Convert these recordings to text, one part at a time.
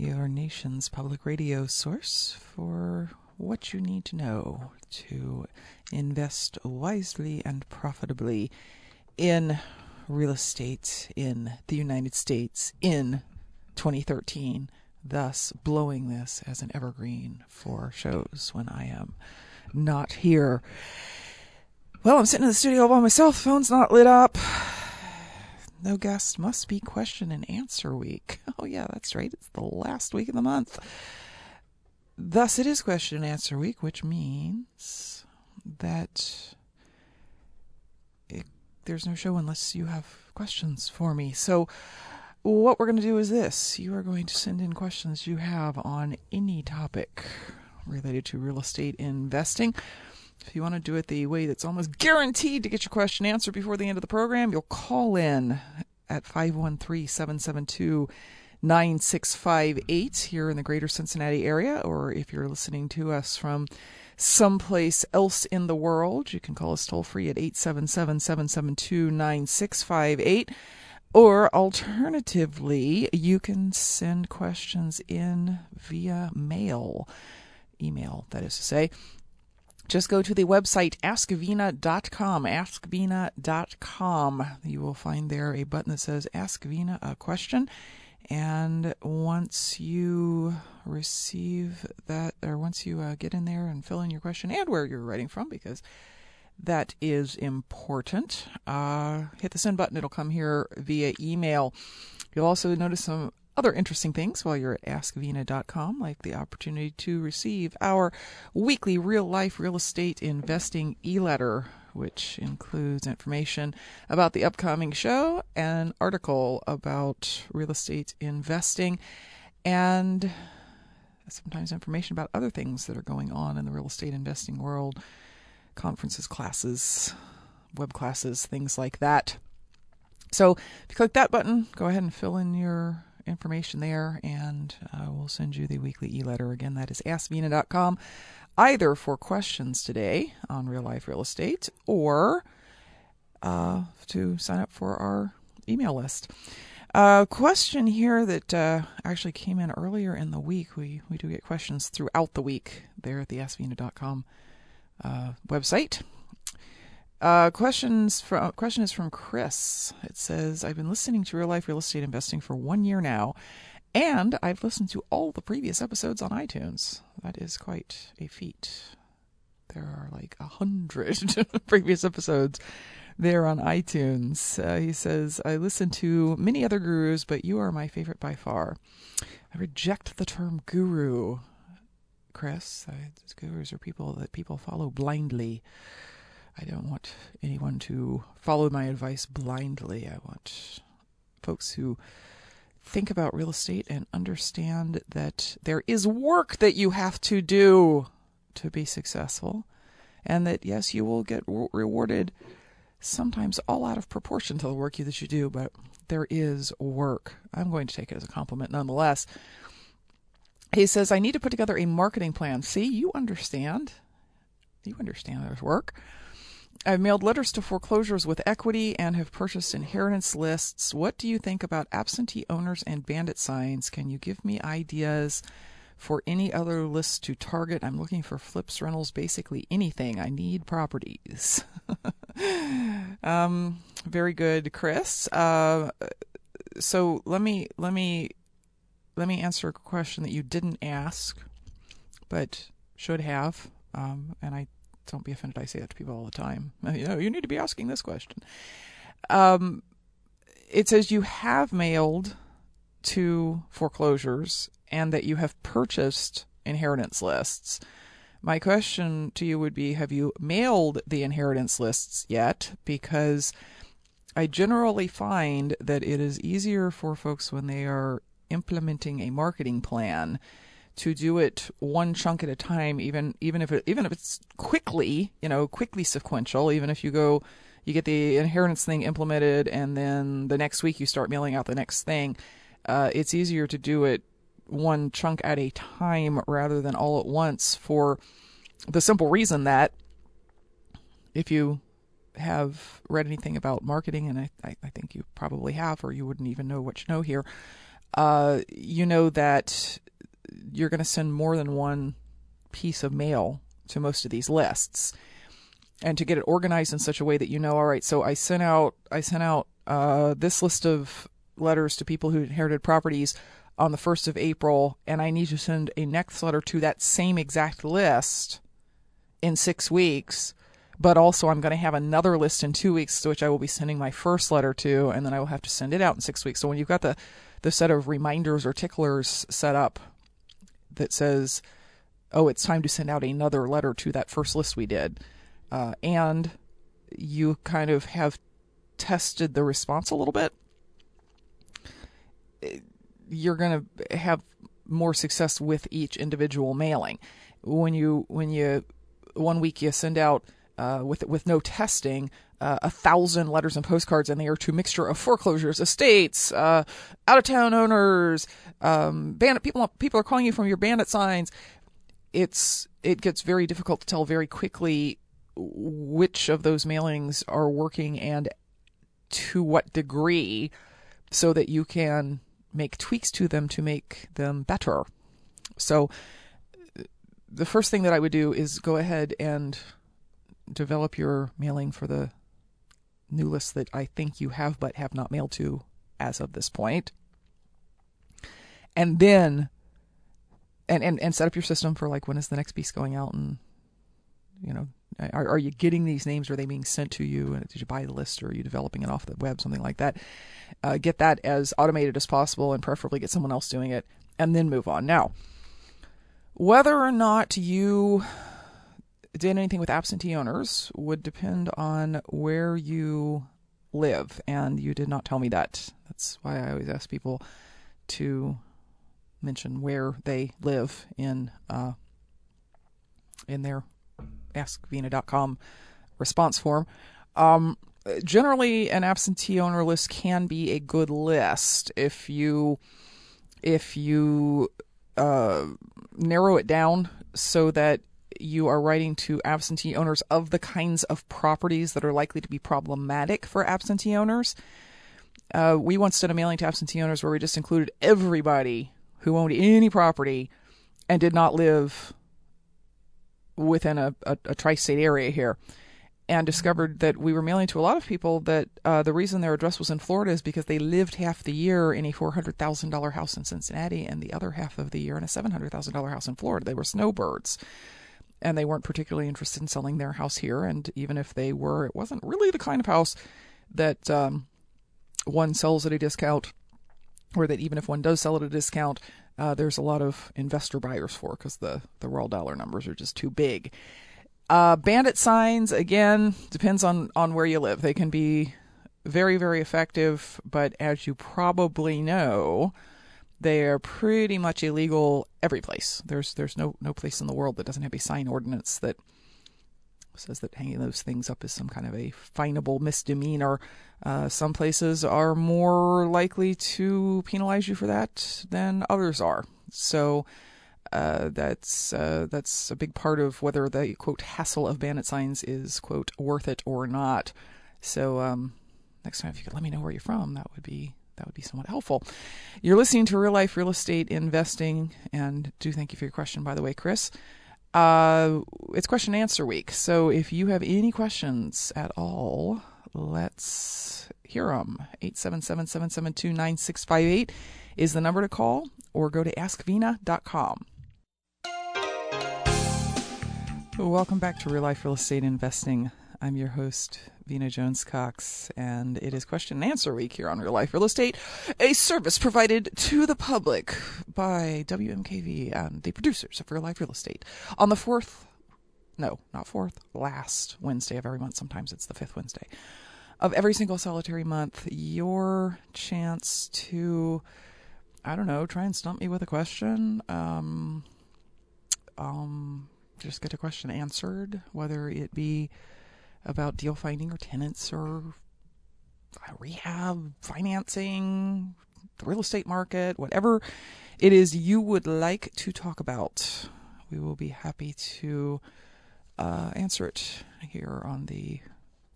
your nation's public radio source for what you need to know to invest wisely and profitably in real estate in the United States in 2013, thus blowing this as an evergreen for shows when I am not here. Well, I'm sitting in the studio all by myself, phone's not lit up no guest must be question and answer week. Oh, yeah, that's right. It's the last week of the month. Thus, it is question and answer week, which means that it, there's no show unless you have questions for me. So, what we're going to do is this you are going to send in questions you have on any topic related to real estate investing. If you want to do it the way that's almost guaranteed to get your question answered before the end of the program, you'll call in at 513 772 9658 here in the greater Cincinnati area, or if you're listening to us from someplace else in the world, you can call us toll free at 877 772 9658. Or alternatively, you can send questions in via mail, email, that is to say, just go to the website askvina.com, askvina.com. You will find there a button that says Ask Vina a question. And once you receive that, or once you uh, get in there and fill in your question and where you're writing from, because that is important, uh, hit the send button. It'll come here via email. You'll also notice some other interesting things while you're at askvina.com, like the opportunity to receive our weekly real life real estate investing e letter, which includes information about the upcoming show, an article about real estate investing, and sometimes information about other things that are going on in the real estate investing world conferences, classes, web classes, things like that. So if you click that button, go ahead and fill in your information there, and uh, we'll send you the weekly e letter. Again, that is askvina.com, either for questions today on real life real estate or uh, to sign up for our email list. A uh, question here that uh, actually came in earlier in the week. We, we do get questions throughout the week there at the askvina.com uh, website. Uh, questions from question is from Chris. It says, "I've been listening to Real Life Real Estate Investing for one year now, and I've listened to all the previous episodes on iTunes. That is quite a feat. There are like a hundred previous episodes there on iTunes." Uh, he says, "I listen to many other gurus, but you are my favorite by far. I reject the term guru, Chris. I, gurus are people that people follow blindly." I don't want anyone to follow my advice blindly. I want folks who think about real estate and understand that there is work that you have to do to be successful, and that yes, you will get rewarded sometimes all out of proportion to the work that you do, but there is work. I'm going to take it as a compliment nonetheless. He says, I need to put together a marketing plan. See, you understand. You understand there's work. I've mailed letters to foreclosures with equity and have purchased inheritance lists. What do you think about absentee owners and bandit signs? Can you give me ideas for any other lists to target? I'm looking for flips, rentals, basically anything. I need properties. um, very good, Chris. Uh, so let me let me let me answer a question that you didn't ask, but should have. Um, and I don't be offended. I say that to people all the time. You know, you need to be asking this question. Um, it says you have mailed to foreclosures and that you have purchased inheritance lists. My question to you would be Have you mailed the inheritance lists yet? Because I generally find that it is easier for folks when they are implementing a marketing plan to do it one chunk at a time even even if it even if it's quickly you know quickly sequential even if you go you get the inheritance thing implemented and then the next week you start mailing out the next thing uh, it's easier to do it one chunk at a time rather than all at once for the simple reason that if you have read anything about marketing, and I, I, I think you probably have, or you wouldn't even know what you know here, uh, you know that you're going to send more than one piece of mail to most of these lists and to get it organized in such a way that you know all right so i sent out i sent out uh, this list of letters to people who inherited properties on the 1st of april and i need to send a next letter to that same exact list in six weeks but also i'm going to have another list in two weeks to which i will be sending my first letter to and then i will have to send it out in six weeks. So when you've got the the set of reminders or ticklers set up that says, oh, it's time to send out another letter to that first list we did. Uh, and you kind of have tested the response a little bit, you're going to have more success with each individual mailing. When you when you one week you send out uh, with with no testing, uh, a thousand letters and postcards, and they are to mixture of foreclosures, estates, uh, out of town owners, um, bandit people. People are calling you from your bandit signs. It's it gets very difficult to tell very quickly which of those mailings are working and to what degree, so that you can make tweaks to them to make them better. So, the first thing that I would do is go ahead and develop your mailing for the new list that I think you have but have not mailed to as of this point. And then and, and, and set up your system for like when is the next piece going out and you know are, are you getting these names? Are they being sent to you? And did you buy the list or are you developing it off the web? Something like that. Uh, get that as automated as possible and preferably get someone else doing it and then move on. Now whether or not you did anything with absentee owners would depend on where you live, and you did not tell me that. That's why I always ask people to mention where they live in uh, in their askvina.com response form. Um, generally, an absentee owner list can be a good list if you if you uh, narrow it down so that you are writing to absentee owners of the kinds of properties that are likely to be problematic for absentee owners. Uh, we once did a mailing to absentee owners where we just included everybody who owned any property and did not live within a, a, a tri state area here. And discovered that we were mailing to a lot of people that uh, the reason their address was in Florida is because they lived half the year in a $400,000 house in Cincinnati and the other half of the year in a $700,000 house in Florida. They were snowbirds and they weren't particularly interested in selling their house here. And even if they were, it wasn't really the kind of house that um, one sells at a discount, or that even if one does sell at a discount, uh, there's a lot of investor buyers for because the the raw dollar numbers are just too big. Uh, bandit signs again depends on on where you live. They can be very very effective, but as you probably know, they are pretty much illegal every place. There's there's no no place in the world that doesn't have a sign ordinance that says that hanging those things up is some kind of a finable misdemeanor. Uh, some places are more likely to penalize you for that than others are. So uh, that's uh, that's a big part of whether the quote hassle of bandit signs is quote worth it or not. So um, next time, if you could let me know where you're from, that would be that would be somewhat helpful. You're listening to Real Life Real Estate Investing, and do thank you for your question, by the way, Chris. Uh, it's question and answer week, so if you have any questions at all, let's hear them. 877 772 9658. is the number to call, or go to askvina.com. Welcome back to Real Life Real Estate Investing. I'm your host, Vina Jones Cox, and it is question and answer week here on Real Life Real Estate, a service provided to the public by WMKV and the producers of Real Life Real Estate on the fourth, no, not fourth, last Wednesday of every month. Sometimes it's the fifth Wednesday of every single solitary month. Your chance to, I don't know, try and stump me with a question. Um, um, just get a question answered, whether it be about deal finding or tenants or rehab, financing, the real estate market, whatever it is you would like to talk about. We will be happy to uh, answer it here on the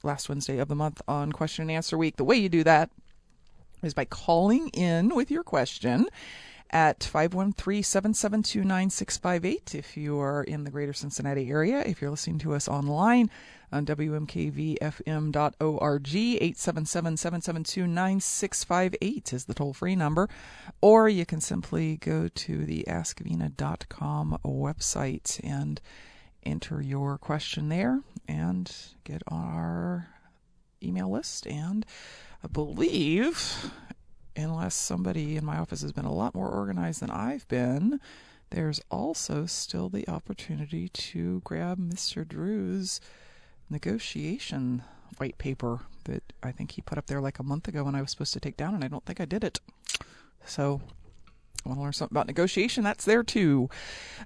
last Wednesday of the month on Question and Answer Week. The way you do that is by calling in with your question at 513-772-9658 if you are in the greater Cincinnati area. If you're listening to us online on WMKVFM.org, 877-772-9658 is the toll-free number. Or you can simply go to the AskVina.com website and enter your question there and get on our email list. And I believe unless somebody in my office has been a lot more organized than I've been, there's also still the opportunity to grab Mr. Drew's negotiation white paper that I think he put up there like a month ago when I was supposed to take down, and I don't think I did it. So, want to learn something about negotiation? That's there too.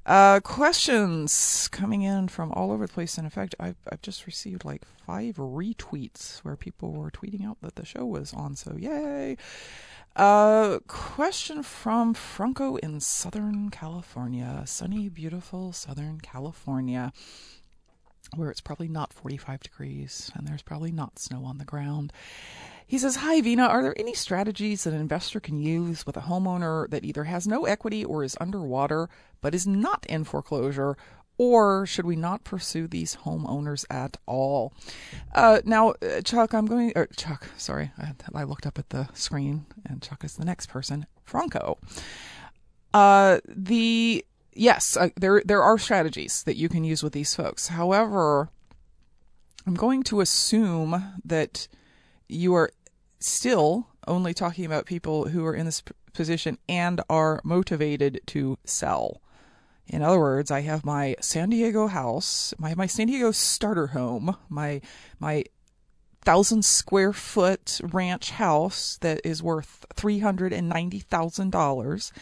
Uh, questions coming in from all over the place. And in fact, I've, I've just received like five retweets where people were tweeting out that the show was on. So, yay. Uh, question from Franco in Southern California, sunny, beautiful Southern California, where it's probably not 45 degrees and there's probably not snow on the ground. He says, Hi, Vina. Are there any strategies that an investor can use with a homeowner that either has no equity or is underwater but is not in foreclosure or should we not pursue these homeowners at all? Uh, now, uh, Chuck, I'm going. Chuck, sorry, I, I, looked up at the screen, and Chuck is the next person. Franco. Uh, the yes, uh, there there are strategies that you can use with these folks. However, I'm going to assume that you are still only talking about people who are in this position and are motivated to sell. In other words, I have my San Diego house, my my San Diego starter home, my my thousand square foot ranch house that is worth three hundred and ninety thousand dollars,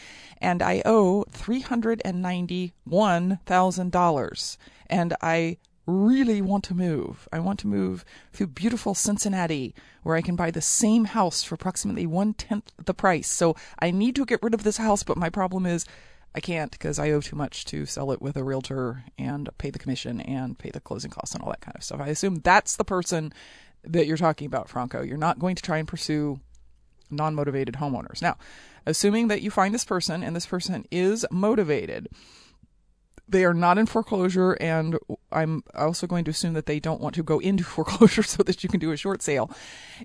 and I owe three hundred and ninety one thousand dollars, and I really want to move. I want to move to beautiful Cincinnati where I can buy the same house for approximately one tenth the price. So I need to get rid of this house, but my problem is I can't because I owe too much to sell it with a realtor and pay the commission and pay the closing costs and all that kind of stuff. I assume that's the person that you're talking about, Franco. You're not going to try and pursue non motivated homeowners. Now, assuming that you find this person and this person is motivated, they are not in foreclosure, and I'm also going to assume that they don't want to go into foreclosure so that you can do a short sale.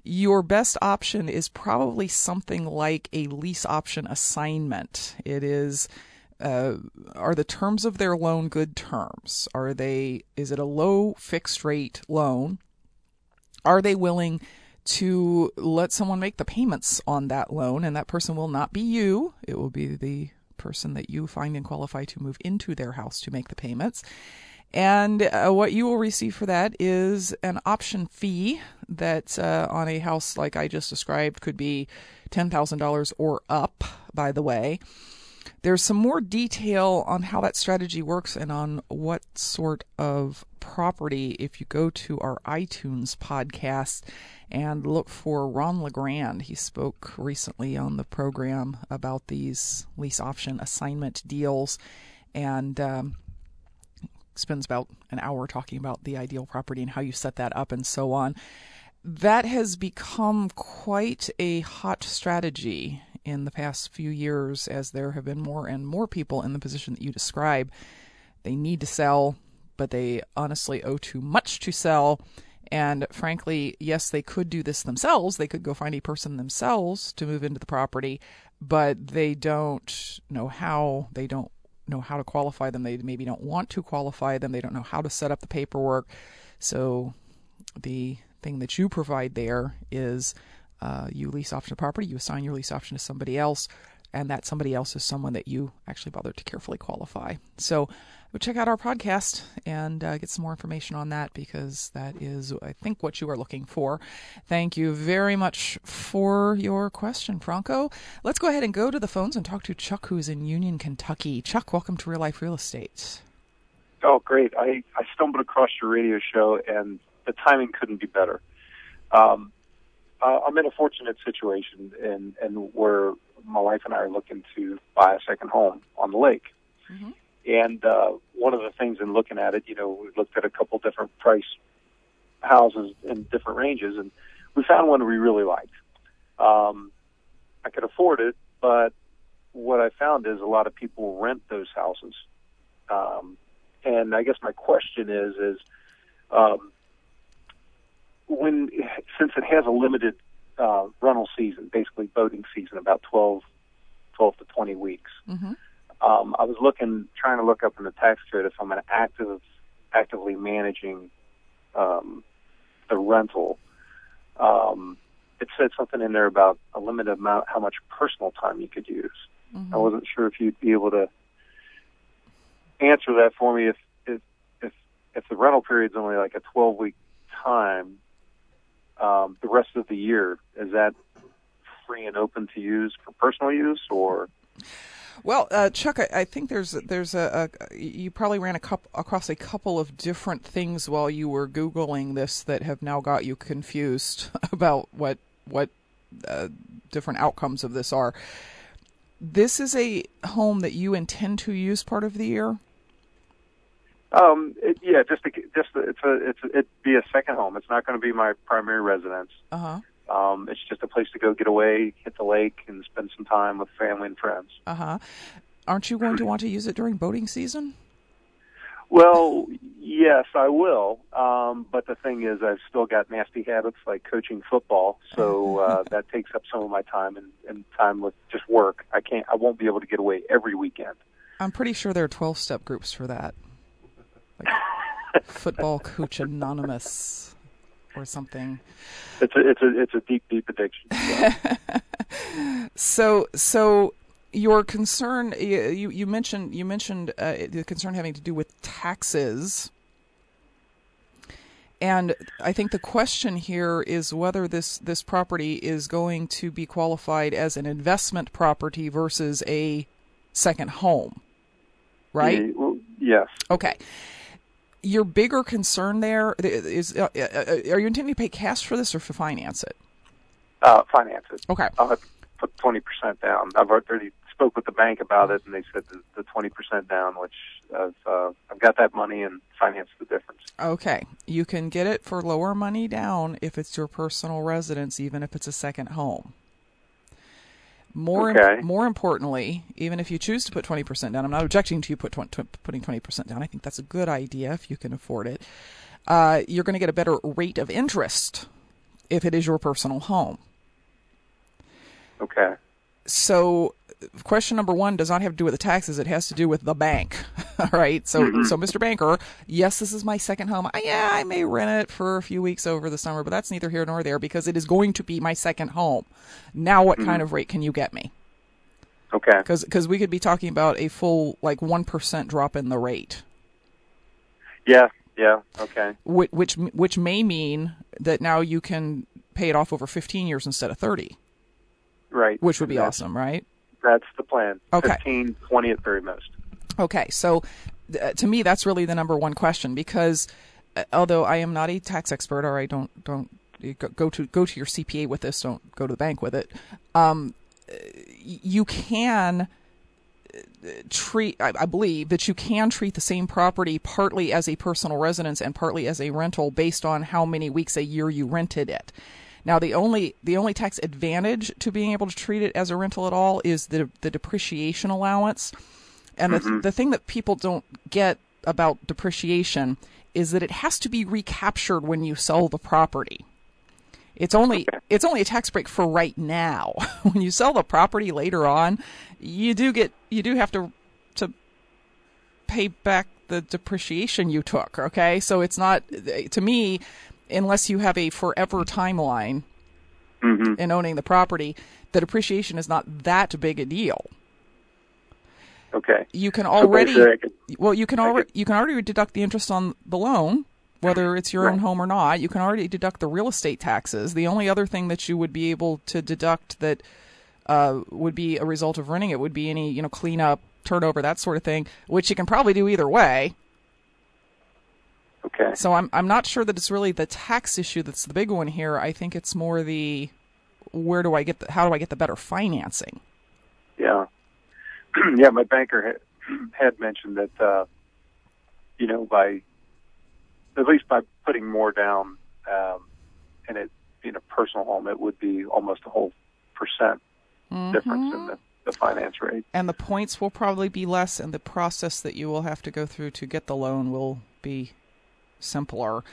Your best option is probably something like a lease option assignment. It is uh, are the terms of their loan good terms? Are they is it a low fixed rate loan? Are they willing to let someone make the payments on that loan and that person will not be you. It will be the person that you find and qualify to move into their house to make the payments. And uh, what you will receive for that is an option fee that uh, on a house like I just described could be $10,000 or up, by the way. There's some more detail on how that strategy works and on what sort of property if you go to our iTunes podcast and look for Ron LeGrand. He spoke recently on the program about these lease option assignment deals and um, spends about an hour talking about the ideal property and how you set that up and so on. That has become quite a hot strategy in the past few years as there have been more and more people in the position that you describe. They need to sell, but they honestly owe too much to sell. And frankly, yes, they could do this themselves. They could go find a person themselves to move into the property, but they don't know how. They don't know how to qualify them. They maybe don't want to qualify them. They don't know how to set up the paperwork. So the thing that you provide there is uh, you lease option a property, you assign your lease option to somebody else, and that somebody else is someone that you actually bothered to carefully qualify. So check out our podcast and uh, get some more information on that because that is, I think, what you are looking for. Thank you very much for your question, Franco. Let's go ahead and go to the phones and talk to Chuck, who's in Union, Kentucky. Chuck, welcome to Real Life Real Estate. Oh, great. I, I stumbled across your radio show, and the timing couldn't be better. Um, uh, I'm in a fortunate situation, and, and where my wife and I are looking to buy a second home on the lake. Mm-hmm. And uh, one of the things in looking at it, you know, we looked at a couple different price houses in different ranges, and we found one we really liked. Um, I could afford it, but what I found is a lot of people rent those houses. Um, and I guess my question is, is um, when since it has a limited uh, rental season, basically boating season, about 12, 12 to 20 weeks. Mm-hmm. Um, I was looking, trying to look up in the tax code if I'm an active, actively managing um, the rental. Um, it said something in there about a limited amount, how much personal time you could use. Mm-hmm. I wasn't sure if you'd be able to answer that for me. If if if, if the rental period's only like a 12 week time, um, the rest of the year is that free and open to use for personal use or well, uh, Chuck, I, I, think there's there's a, a, you probably ran a couple, across a couple of different things while you were googling this that have now got you confused about what what uh, different outcomes of this are. This is a home that you intend to use part of the year. Um, it, yeah, just to, just it's a it's it'd be a second home. It's not going to be my primary residence. Uh huh. Um, it's just a place to go get away, hit the lake, and spend some time with family and friends. Uh huh. Aren't you going to want to use it during boating season? Well, yes, I will. Um, but the thing is, I've still got nasty habits like coaching football, so uh, that takes up some of my time and, and time with just work. I can't. I won't be able to get away every weekend. I'm pretty sure there are 12 step groups for that. Like Football Coach Anonymous or something. It's a it's a it's a deep deep addiction. so so your concern you you mentioned you mentioned uh, the concern having to do with taxes. And I think the question here is whether this, this property is going to be qualified as an investment property versus a second home, right? Yeah, well, yes. Okay your bigger concern there is uh, uh, are you intending to pay cash for this or for finance it? Uh, finance it. Okay. I'll have to put twenty percent down. I've already spoke with the bank about it, and they said the twenty percent down, which I've uh, I've got that money and finance the difference. Okay, you can get it for lower money down if it's your personal residence, even if it's a second home. More, okay. more importantly, even if you choose to put 20% down, I'm not objecting to you put 20, putting 20% down. I think that's a good idea if you can afford it. Uh, you're going to get a better rate of interest if it is your personal home. Okay. So question number one does not have to do with the taxes; it has to do with the bank. All right. So, mm-hmm. so Mr. Banker, yes, this is my second home. I, yeah, I may rent it for a few weeks over the summer, but that's neither here nor there because it is going to be my second home. Now, what mm-hmm. kind of rate can you get me? Okay. Because because we could be talking about a full like one percent drop in the rate. Yeah. Yeah. Okay. Which, which which may mean that now you can pay it off over 15 years instead of 30. Right. Which would be awesome, right? That's the plan. Okay. 15, 20 at very most. Okay, so uh, to me, that's really the number one question because uh, although I am not a tax expert, or I don't don't go to go to your CPA with this, don't go to the bank with it. Um, you can uh, treat I, I, believe that you can treat the same property partly as a personal residence and partly as a rental based on how many weeks a year you rented it now, the only the only tax advantage to being able to treat it as a rental at all is the the depreciation allowance. And mm-hmm. the the thing that people don't get about depreciation is that it has to be recaptured when you sell the property. It's only Okay. it's only a tax break for right now. when you sell the property later on, you do get you do have to to pay back the depreciation you took, okay? So it's not to me unless you have a forever timeline hmm in owning the property, the depreciation is not that big a deal. Okay. You can already I could- well, you can already you can already deduct the interest on the loan, whether it's your own home or not. You can already deduct the real estate taxes. The only other thing that you would be able to deduct that uh, would be a result of renting it would be any you know cleanup, turnover, that sort of thing, which you can probably do either way. Okay. So I'm I'm not sure that it's really the tax issue that's the big one here. I think it's more the where do I get the how do I get the better financing? Yeah. yeah, my banker had, had mentioned that, uh, you know, by, at least by putting more down, um, and it being a personal home, it would be almost a whole percent difference in the, the finance rate. and the points will probably be less, and the process that you will have to go through to get the loan will be simpler.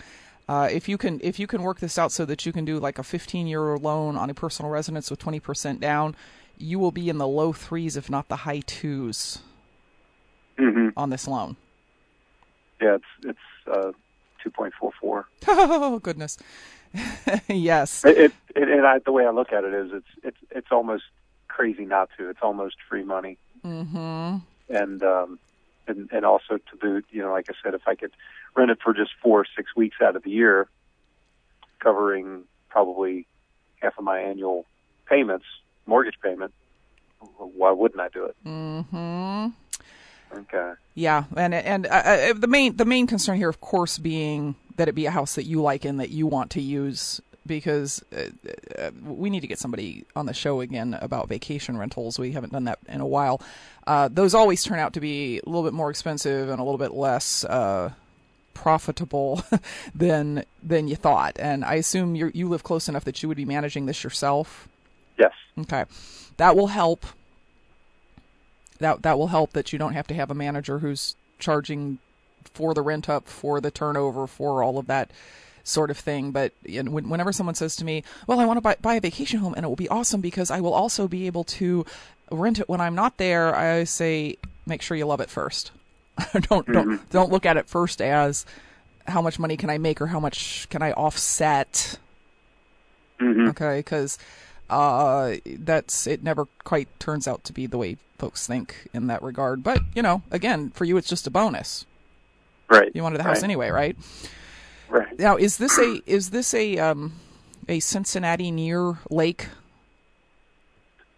Uh, if you can, if you can work this out so that you can do like a 15-year loan on a personal residence with 20% down, you will be in the low threes, if not the high twos, hmm on this loan. Yeah, it's, it's, uh, 2.44. Oh goodness, yes. It, it, it and I, the way I look at it is, it's it's it's almost crazy not to. It's almost free money, Mm-hmm. and um, and and also to boot, you know, like I said, if I could rent it for just four or six weeks out of the year, covering probably half of my annual payments, mortgage payment, why wouldn't I do it? Mm-hmm. Okay. Yeah, and and uh, uh, the main the main concern here, of course, being that it be a house that you like and that you want to use. Because uh, uh, we need to get somebody on the show again about vacation rentals. We haven't done that in a while. Uh, those always turn out to be a little bit more expensive and a little bit less uh, profitable than than you thought. And I assume you you live close enough that you would be managing this yourself. Yes. Okay, that will help. That that will help that you don't have to have a manager who's charging for the rent up, for the turnover, for all of that sort of thing. But you know, when, whenever someone says to me, "Well, I want to buy, buy a vacation home, and it will be awesome because I will also be able to rent it when I'm not there," I say, make sure you love it first. don't don't don't look at it first as how much money can I make or how much can I offset hmm okay because uh that's it never quite turns out to be the way folks think in that regard but you know again for you it's just a bonus Right. you wanted the house right. anyway right Right. now is this a is this a um a cincinnati near lake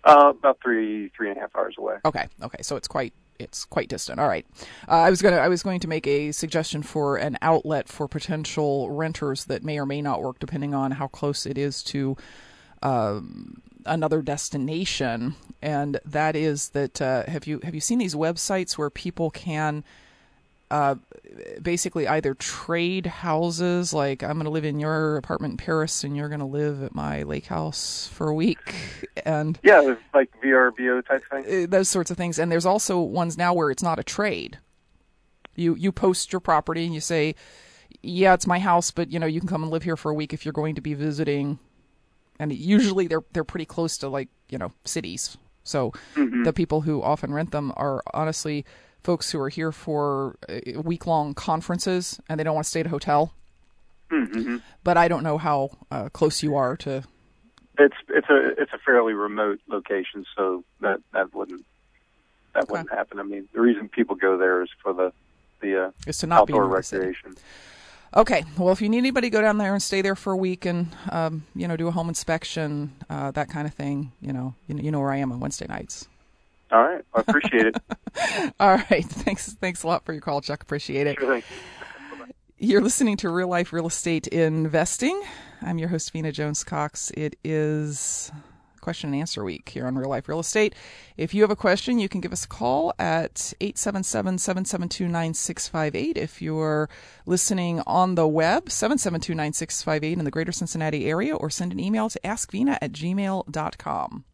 Uh, about three three and a half hours away. okay okay so it's quite it's quite distant all right uh, i was going to i was going to make a suggestion for an outlet for potential renters that may or may not work depending on how close it is to um, another destination, and that is that uh, have you have you seen these websites where people can uh, basically either trade houses, like I'm going to live in your apartment in Paris, and you're going to live at my lake house for a week, and Yeah, like VRBO type thing. uh, those sorts of things. And there's also ones now where it's not a trade. You you post your property and you say, "Yeah, it's my house, but you know you can come and live here for a week if you're going to be visiting." And usually they're they're pretty close to like you know cities, so the people who often rent them are honestly folks who are here for week long conferences and they don't want to stay at a hotel. Mm-hmm. But I don't know how uh, close you are to. It's it's a it's a fairly remote location, so that that wouldn't that Okay. wouldn't happen. I mean, the reason people go there is for the the uh, Is to not be outdoor city. recreation. Okay. Well, if you need anybody, go down there and stay there for a week and um, you know do a home inspection, uh, that kind of thing. You know, you know, you know where I am on Wednesday nights. All right, I appreciate it. All right. Thanks. Thanks a lot for your call, Chuck. Appreciate it. Sure. You're listening to Real Life Real Estate Investing. I'm your host, Vina Jones Cox. It is question and answer week here on Real Life Real Estate. If you have a question, you can give us a call at 877 772 9658. If you're listening on the web, 772 9658 in the greater Cincinnati area, or send an email to askvina at gmail.com.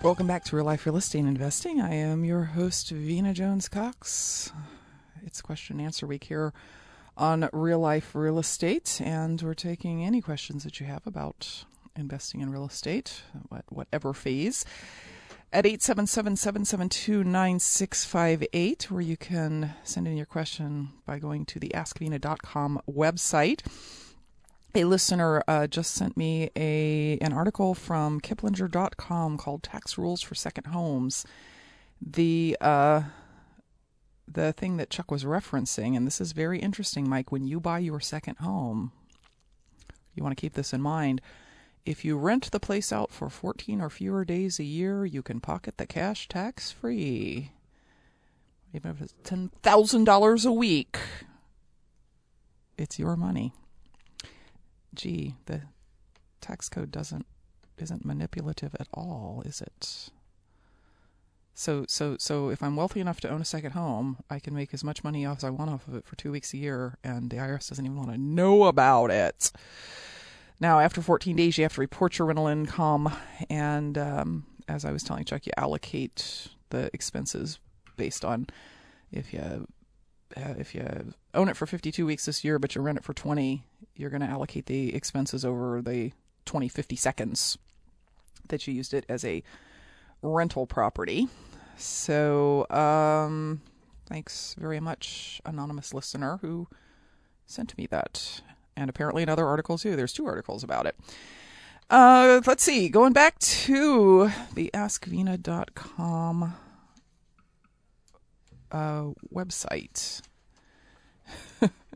Welcome back to Real Life Real Estate Investing. I am your host, Vina Jones Cox. It's question and answer week here on Real Life Real Estate, and we're taking any questions that you have about investing in real estate, whatever phase, at 877 772 9658, where you can send in your question by going to the askvina.com website. A listener uh, just sent me a an article from Kiplinger.com called "Tax Rules for Second Homes." The uh, the thing that Chuck was referencing, and this is very interesting, Mike. When you buy your second home, you want to keep this in mind. If you rent the place out for 14 or fewer days a year, you can pocket the cash tax free. Even if it's $10,000 a week, it's your money. Gee, the tax code doesn't isn't manipulative at all, is it? So so so if I'm wealthy enough to own a second home, I can make as much money off as I want off of it for two weeks a year, and the IRS doesn't even want to know about it. Now, after 14 days, you have to report your rental income, and um, as I was telling Chuck, you allocate the expenses based on if you uh, if you own it for 52 weeks this year, but you rent it for 20, you're going to allocate the expenses over the 20, 50 seconds that you used it as a rental property. So, um, thanks very much, anonymous listener who sent me that. And apparently in other articles too. There's two articles about it. Uh, let's see. Going back to the AskVina.com uh, website.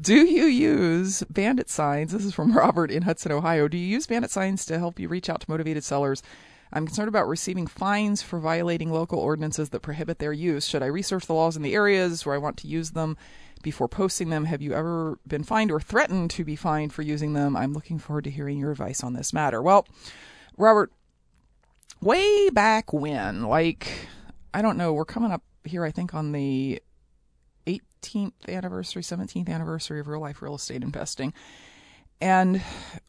Do you use bandit signs? This is from Robert in Hudson, Ohio. Do you use bandit signs to help you reach out to motivated sellers I'm concerned about receiving fines for violating local ordinances that prohibit their use. Should I research the laws in the areas where I want to use them before posting them? Have you ever been fined or threatened to be fined for using them? I'm looking forward to hearing your advice on this matter. Well, Robert, way back when, like, I don't know, we're coming up here, I think, on the 18th anniversary, 17th anniversary of real life real estate investing. And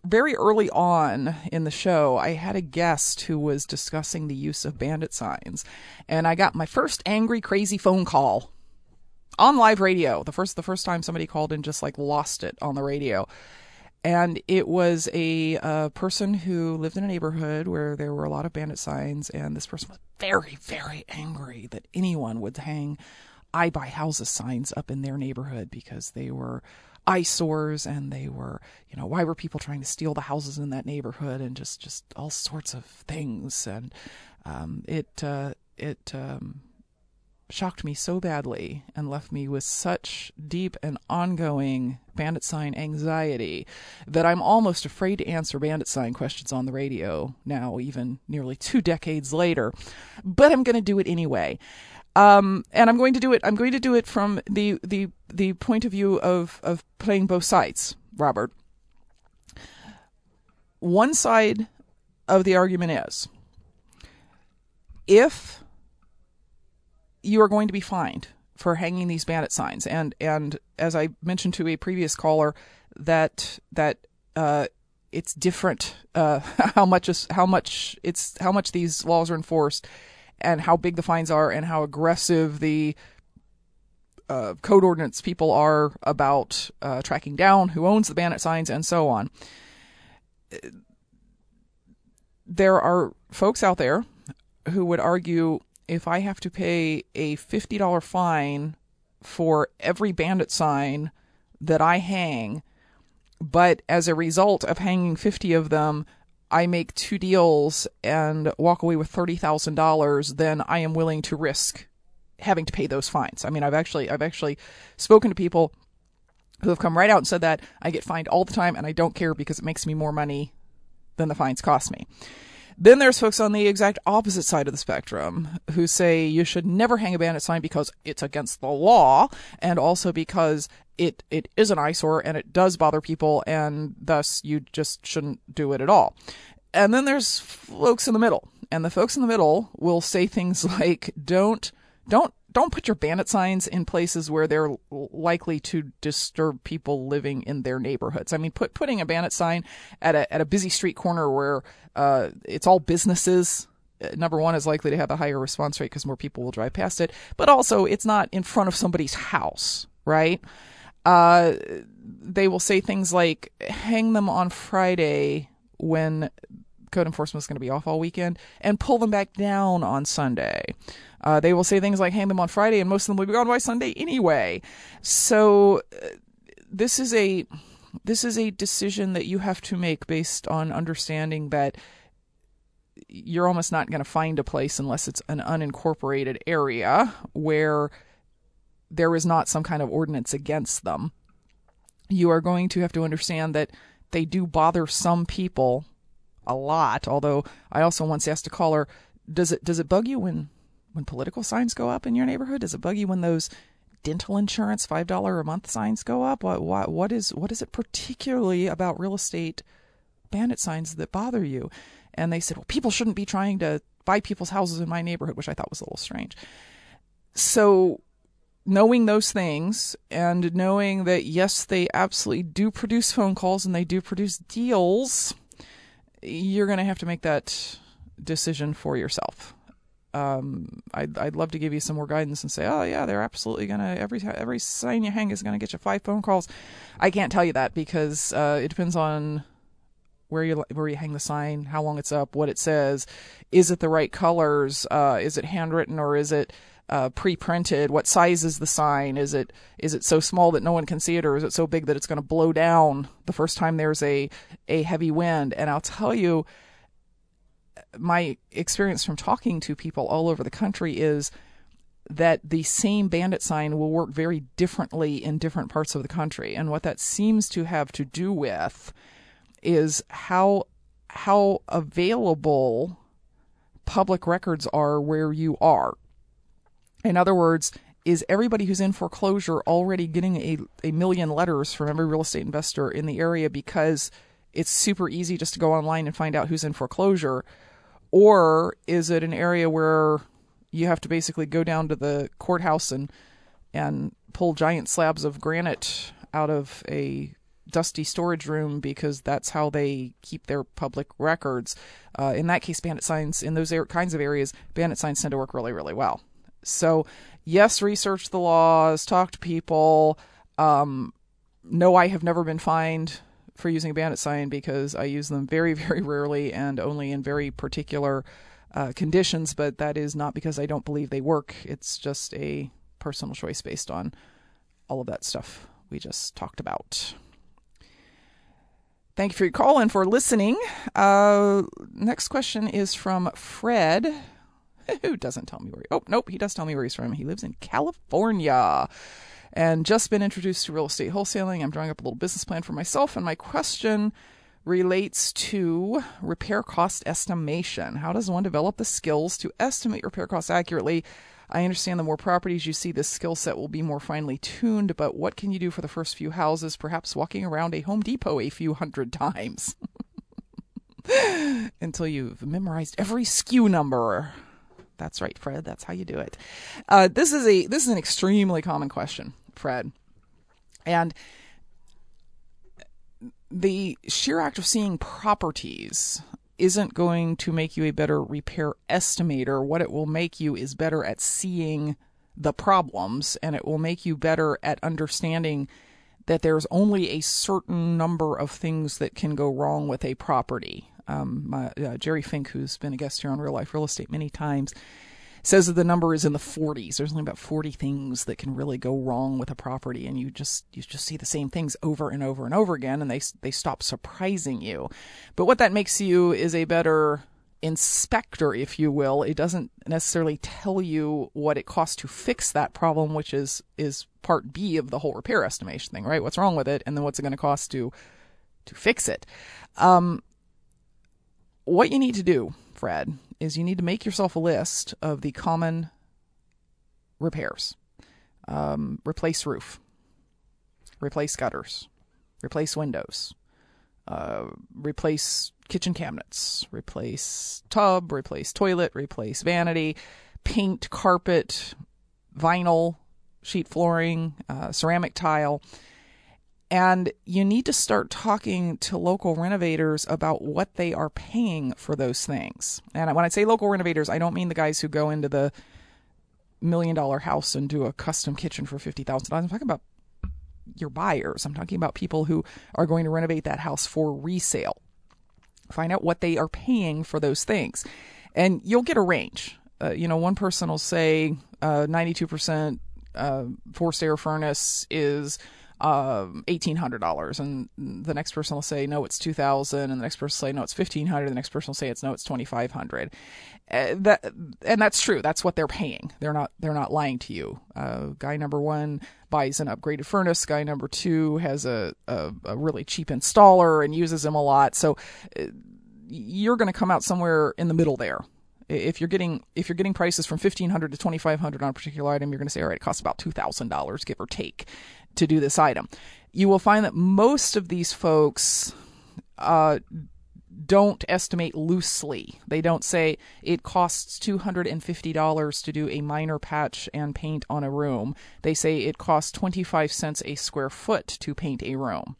very early on in the show, I had a guest who was discussing the use of bandit signs. And I got my first angry, crazy phone call on live radio. The first, the first time somebody called and just like lost it on the radio. And it was a uh, person who lived in a neighborhood where there were a lot of bandit signs. And this person was very, very angry that anyone would hang I buy houses signs up in their neighborhood because they were eyesores and they were you know why were people trying to steal the houses in that neighborhood and just just all sorts of things and um, it uh, it um, shocked me so badly and left me with such deep and ongoing bandit sign anxiety that I'm almost afraid to answer bandit sign questions on the radio now, even nearly two decades later. But I'm going to do it anyway. Um, and I'm going to do it. I'm going to do it from the the the point of view of of playing both sides, Robert. One side of the argument is if you are going to be fined for hanging these bandit signs, and and as I mentioned to a previous caller, that that uh, it's different uh, how much is how much it's how much these laws are enforced and how big the fines are and how aggressive the uh, code ordinance people are about uh, tracking down who owns the bandit signs and so on. There are folks out there who would argue if I have to pay a $50 fine for every bandit sign that I hang, but as a result of hanging 50 of them, I make two deals and walk away with $30,000, then I am willing to risk having to pay those fines. I mean, I've actually I've actually spoken to people who have come right out and said that I get fined all the time and I don't care because it makes me more money than the fines cost me. Then there's folks on the exact opposite side of the spectrum who say you should never hang a bandit sign because it's against the law and also because it, it is an eyesore and it does bother people and thus you just shouldn't do it at all. And then there's folks in the middle. And the folks in the middle will say things like, don't, don't don't put your bandit signs in places where they're likely to disturb people living in their neighborhoods. I mean, put putting a bandit sign at a at a busy street corner where uh, it's all businesses uh, number one is likely to have a higher response rate because more people will drive past it, but also it's not in front of somebody's house, right? Uh, they will say things like hang them on Friday when code enforcement is going to be off all weekend and pull them back down on Sunday. Uh, they will say things like hang them on Friday and most of them will be gone by Sunday anyway. So uh, this is a this is a decision that you have to make based on understanding that you're almost not going to find a place unless it's an unincorporated area where there is not some kind of ordinance against them. You are going to have to understand that they do bother some people a lot. Although I also once asked a caller, does it does it bug you when when political signs go up in your neighborhood? Does it bug you when those dental insurance five dollar a month signs go up? What, what what is what is it particularly about real estate bandit signs that bother you? And they said, well, people shouldn't be trying to buy people's houses in my neighborhood, which I thought was a little strange. So knowing those things and knowing that yes, they absolutely do produce phone calls and they do produce deals, you're going to have to make that decision for yourself. Um, I'd, I'd love to give you some more guidance and say, oh yeah, they're absolutely gonna every every sign you hang is gonna get you five phone calls. I can't tell you that because uh, it depends on where you where you hang the sign, how long it's up, what it says, is it the right colors, uh, is it handwritten or is it uh, pre-printed? What size is the sign? Is it is it so small that no one can see it, or is it so big that it's going to blow down the first time there's a a heavy wind? And I'll tell you, my experience from talking to people all over the country is that the same bandit sign will work very differently in different parts of the country, and what that seems to have to do with is how how available public records are where you are. In other words, is everybody who's in foreclosure already getting a, a million letters from every real estate investor in the area because it's super easy just to go online and find out who's in foreclosure? Or is it an area where you have to basically go down to the courthouse and and pull giant slabs of granite out of a dusty storage room because that's how they keep their public records. Uh, in that case, bandit signs in those kinds of areas, bandit signs tend to work really, really well. So, yes, research the laws, talk to people. Um, no, I have never been fined for using bandit sign because I use them very, very rarely and only in very particular uh, conditions. But that is not because I don't believe they work. It's just a personal choice based on all of that stuff we just talked about. Thank you for your call and for listening. Uh, next question is from Fred, who doesn't tell me where. He, oh, nope, he does tell me where he's from. He lives in California and just been introduced to real estate wholesaling. I'm drawing up a little business plan for myself, and my question relates to repair cost estimation. How does one develop the skills to estimate repair costs accurately? I understand the more properties you see, this skill set will be more finely tuned, but what can you do for the first few houses, perhaps walking around a Home Depot a few hundred times? Until you've memorized every SKU number. That's right, Fred. That's how you do it. Uh, this is a this is an extremely common question, Fred, and the sheer act of seeing properties isn't going to make you a better repair estimator. What it will make you is better at seeing the problems, and it will make you better at understanding that there's only a certain number of things that can go wrong with a property um, my, uh, Jerry Fink, who's been a guest here on Real Life Real Estate many times, says that the number is in the 40s. There's only about 40 things that can really go wrong with a property, and you just you just see the same things over and over and over again, and they they stop surprising you. But what that makes you is a better inspector, if you will. It doesn't necessarily tell you what it costs to fix that problem, which is is part B of the whole repair estimation thing, right? What's wrong with it, and then what's it going to cost to to fix it. Um, what you need to do, Fred, is you need to make yourself a list of the common repairs. Um, replace roof, replace gutters, replace windows, uh, replace kitchen cabinets, replace tub, replace toilet, replace vanity, paint, carpet, vinyl, sheet flooring, uh, ceramic tile. And you need to start talking to local renovators about what they are paying for those things. And when I say local renovators, I don't mean the guys who go into the million dollar house and do a custom kitchen for $50,000. I'm talking about your buyers. I'm talking about people who are going to renovate that house for resale. Find out what they are paying for those things. And you'll get a range. Uh, you know, one person will say uh, 92% uh, forced air furnace is um, eighteen hundred dollars, and the next person will say no, it's two thousand, and the next person will say no, it's fifteen hundred. The next person will say it's no, it's twenty five hundred. Uh, that and that's true. That's what they're paying. They're not they're not lying to you. Uh, guy number one buys an upgraded furnace. Guy number two has a a, a really cheap installer and uses him a lot. So uh, you're going to come out somewhere in the middle there if you're getting if you're getting prices from 1500 to 2500 on a particular item you're going to say all right it costs about $2000 give or take to do this item. You will find that most of these folks uh, don't estimate loosely. They don't say it costs $250 to do a minor patch and paint on a room. They say it costs 25 cents a square foot to paint a room.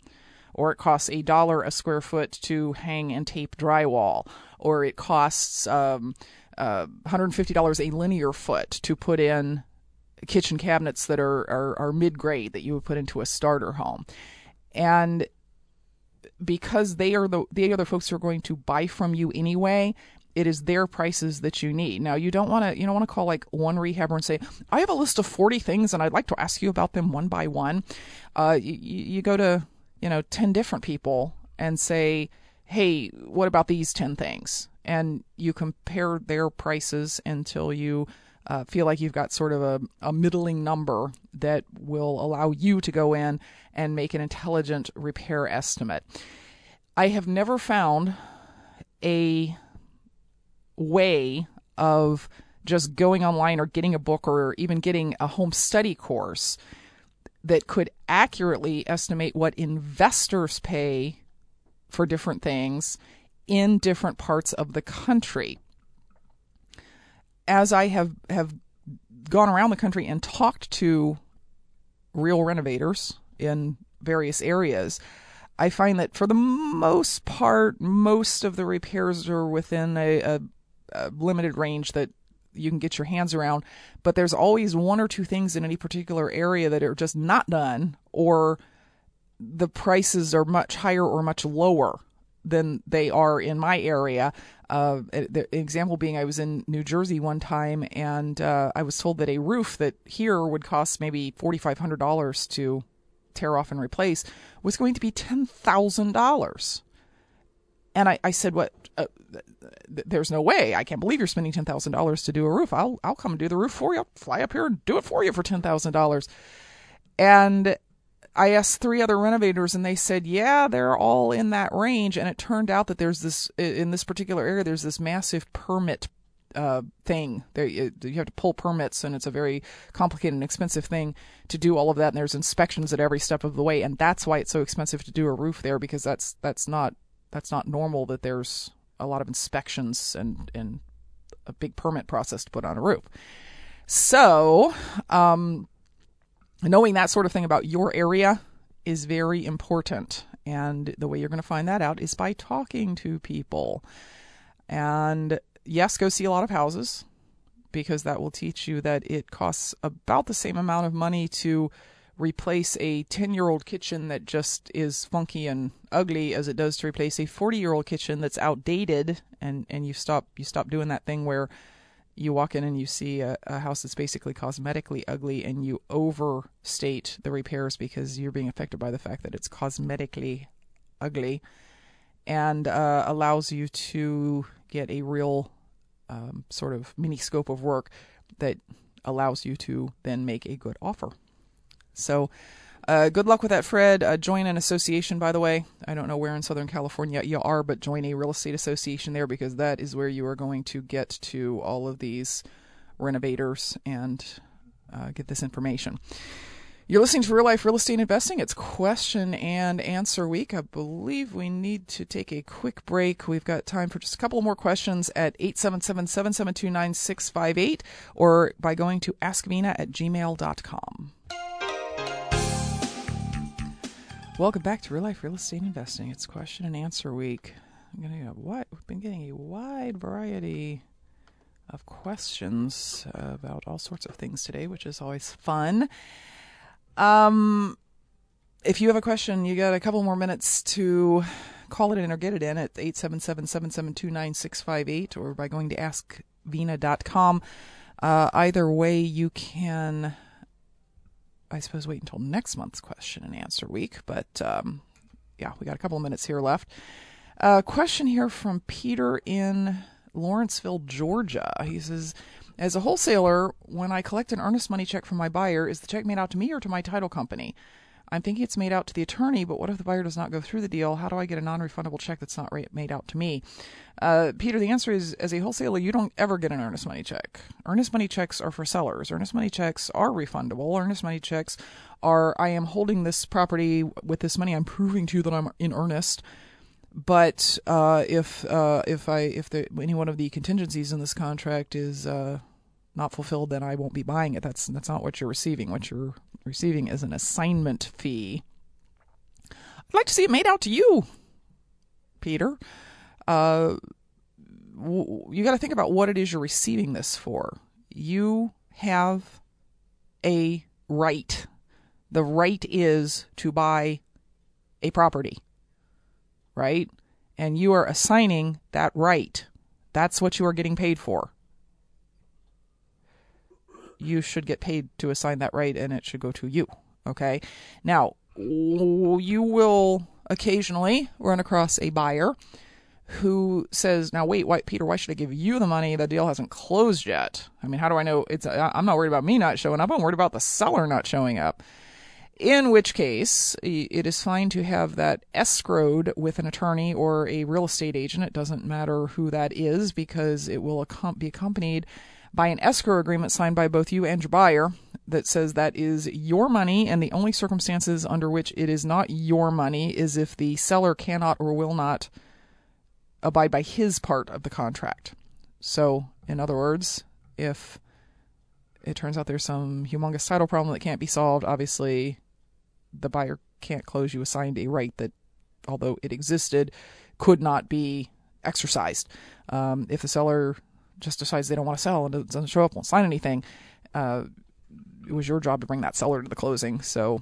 Or it costs a dollar a square foot to hang and tape drywall. Or it costs um, uh, $150 a linear foot to put in kitchen cabinets that are, are, are mid grade that you would put into a starter home. And because they are the the other folks who are going to buy from you anyway, it is their prices that you need. Now you don't want to you don't want to call like one rehabber and say, I have a list of forty things and I'd like to ask you about them one by one. Uh, you, you go to you know ten different people and say, Hey, what about these ten things? And you compare their prices until you uh, feel like you've got sort of a, a middling number that will allow you to go in and make an intelligent repair estimate. I have never found a way of just going online or getting a book or even getting a home study course that could accurately estimate what investors pay for different things in different parts of the country as I have have gone around the country and talked to real renovators in various areas, I find that for the most part, most of the repairs are within a, a, a limited range that you can get your hands around. But there's always one or two things in any particular area that are just not done, or the prices are much higher or much lower than they are in my area. Uh, the example being, I was in New Jersey one time, and uh, I was told that a roof that here would cost maybe forty five hundred dollars to tear off and replace was going to be ten thousand dollars. And I, I said, "What? Uh, th- there's no way! I can't believe you're spending ten thousand dollars to do a roof. I'll I'll come and do the roof for you. I'll fly up here and do it for you for ten thousand dollars." And I asked three other renovators and they said, yeah, they're all in that range. And it turned out that there's this, in this particular area, there's this massive permit uh, thing. There, you have to pull permits, and it's a very complicated and expensive thing to do all of that. And there's inspections at every step of the way, and that's why it's so expensive to do a roof there because that's that's not that's not normal. That there's a lot of inspections and and a big permit process to put on a roof. So, um, knowing that sort of thing about your area is very important. And the way you're going to find that out is by talking to people. And yes, go see a lot of houses because that will teach you that it costs about the same amount of money to replace a 10 year old kitchen that just is funky and ugly as it does to replace a 40 year old kitchen that's outdated and, and you stop you stop doing that thing where you walk in and you see a, a, house that's basically cosmetically ugly and you overstate the repairs because you're being affected by the fact that it's cosmetically ugly and uh, allows you to get a real um, sort of mini scope of work that allows you to then make a good offer. So, uh, good luck with that, Fred. Uh, join an association, by the way. I don't know where in Southern California you are, but join a real estate association there because that is where you are going to get to all of these renovators and uh, get this information. You're listening to Real Life Real Estate Investing. It's question and answer week. I believe we need to take a quick break. We've got time for just a couple more questions at 877 772 9658 or by going to askvina at gmail.com. Welcome back to Real Life Real Estate Investing. It's question and answer week. I'm getting a wide, we've been getting a wide variety of questions about all sorts of things today, which is always fun. Um, if you have a question, you got a couple more minutes to call it in or get it in at 877-772-9658 or by going to askvina.com. Uh, either way, you can I suppose, wait until next month's question and answer week. But um, yeah, we got a couple of minutes here left. A uh, question here from Peter in Lawrenceville, Georgia. He says, as a wholesaler, when I collect an earnest money check from my buyer, is the check made out to me or to my title company? I'm thinking it's made out to the attorney, but what if the buyer does not go through the deal? How do I get a non refundable check that's not made out to me? Uh, Peter, the answer is as a wholesaler, you don't ever get an earnest money check. Earnest money checks are for sellers. Earnest money checks are refundable. Earnest money checks are I am holding this property with this money, I'm proving to you that I'm in earnest. But uh, if uh, if I if the, any one of the contingencies in this contract is uh, not fulfilled, then I won't be buying it. That's that's not what you're receiving. What you're receiving is an assignment fee. I'd like to see it made out to you, Peter. Uh, you got to think about what it is you're receiving this for. You have a right. The right is to buy a property, right? And you are assigning that right. That's what you are getting paid for you should get paid to assign that right and it should go to you. Okay. Now, you will occasionally run across a buyer who says, "Now wait, why, Peter, why should I give you the money? The deal hasn't closed yet. I mean, how do I know it's I'm not worried about me not showing up. I'm worried about the seller not showing up." In which case, it is fine to have that escrowed with an attorney or a real estate agent. It doesn't matter who that is because it will be accompanied by an escrow agreement signed by both you and your buyer that says that is your money, and the only circumstances under which it is not your money is if the seller cannot or will not abide by his part of the contract. So, in other words, if it turns out there's some humongous title problem that can't be solved, obviously the buyer can't close. You assigned a right that, although it existed, could not be exercised. Um, if the seller just decides they don't want to sell and doesn't show up, won't sign anything, uh, it was your job to bring that seller to the closing. So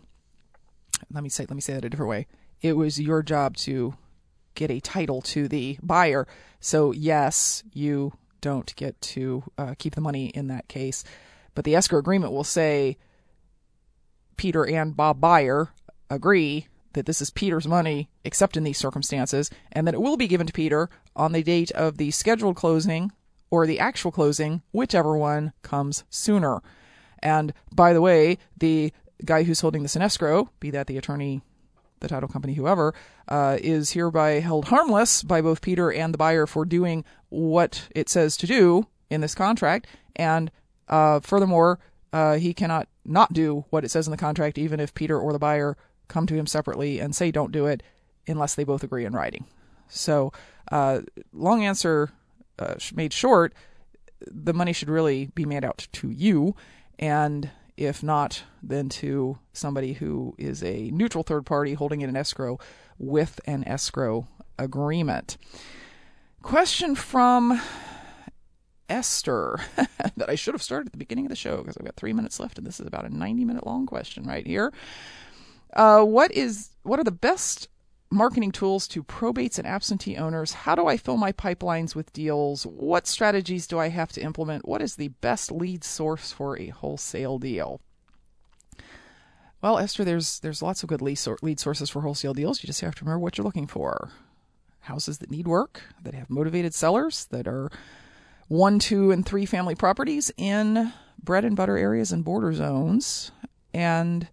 let me say let me say that a different way. It was your job to get a title to the buyer. So yes, you don't get to uh, keep the money in that case, but the escrow agreement will say Peter and Bob Buyer agree that this is Peter's money, except in these circumstances, and that it will be given to Peter on the date of the scheduled closing or the actual closing, whichever one comes sooner. And by the way, the guy who's holding this in escrow, be that the attorney, the title company, whoever, uh, is hereby held harmless by both Peter and the buyer for doing what it says to do in this contract. And uh, furthermore, uh, he cannot not do what it says in the contract, even if Peter or the buyer come to him separately and say don't do it, unless they both agree in writing. So, uh, long answer uh, made short, the money should really be made out to you, and if not, then to somebody who is a neutral third party holding it in escrow with an escrow agreement. Question from Esther that I should have started at the beginning of the show because I've got three minutes left, and this is about a 90 minute long question right here. Uh, what is what are the best marketing tools to probates and absentee owners. How do I fill my pipelines with deals? What strategies do I have to implement? What is the best lead source for a wholesale deal? Well, Esther, there's there's lots of good lead, lead sources for wholesale deals. You just have to remember what you're looking for. Houses that need work, that have motivated sellers, that are one, two, and three family properties in bread and butter areas and border zones, and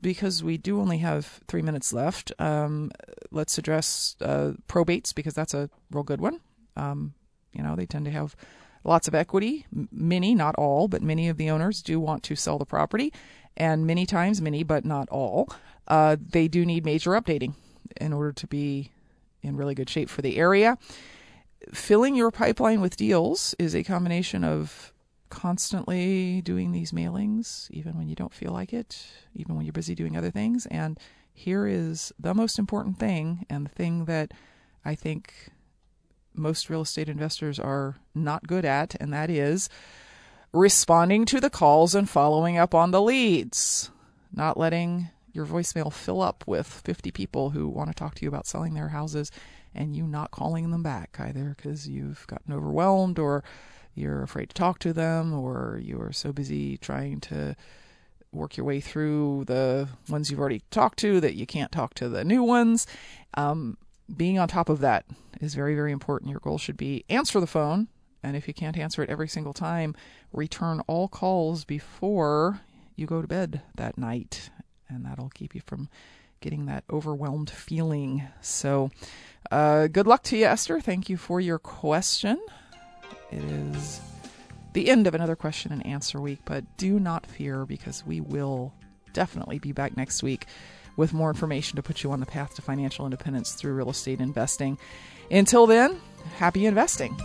because we do only have three minutes left, um, let's address uh, probates because that's a real good one. Um, you know, they tend to have lots of equity. Many, not all, but many of the owners do want to sell the property, and many times, many but not all, uh, they do need major updating in order to be in really good shape for the area. Filling your pipeline with deals is a combination of constantly doing these mailings, even when you don't feel like it, even when you're busy doing other things. And here is the most important thing, and the thing that I think most real estate investors are not good at, and that is responding to the calls and following up on the leads, not letting your voicemail fill up with 50 people who want to talk to you about selling their houses and you not calling them back either because you've gotten overwhelmed or you're afraid to talk to them or you're so busy trying to work your way through the ones you've already talked to that you can't talk to the new ones. Um, being on top of that is very, very important. Your goal should be answer the phone. And if you can't answer it every single time, return all calls before you go to bed that night. And that'll keep you from getting that overwhelmed feeling. So, uh, good luck to you, Esther. Thank you for your question. It is the end of another question and answer week, but do not fear because we will definitely be back next week with more information to put you on the path to financial independence through real estate investing. Until then, happy investing.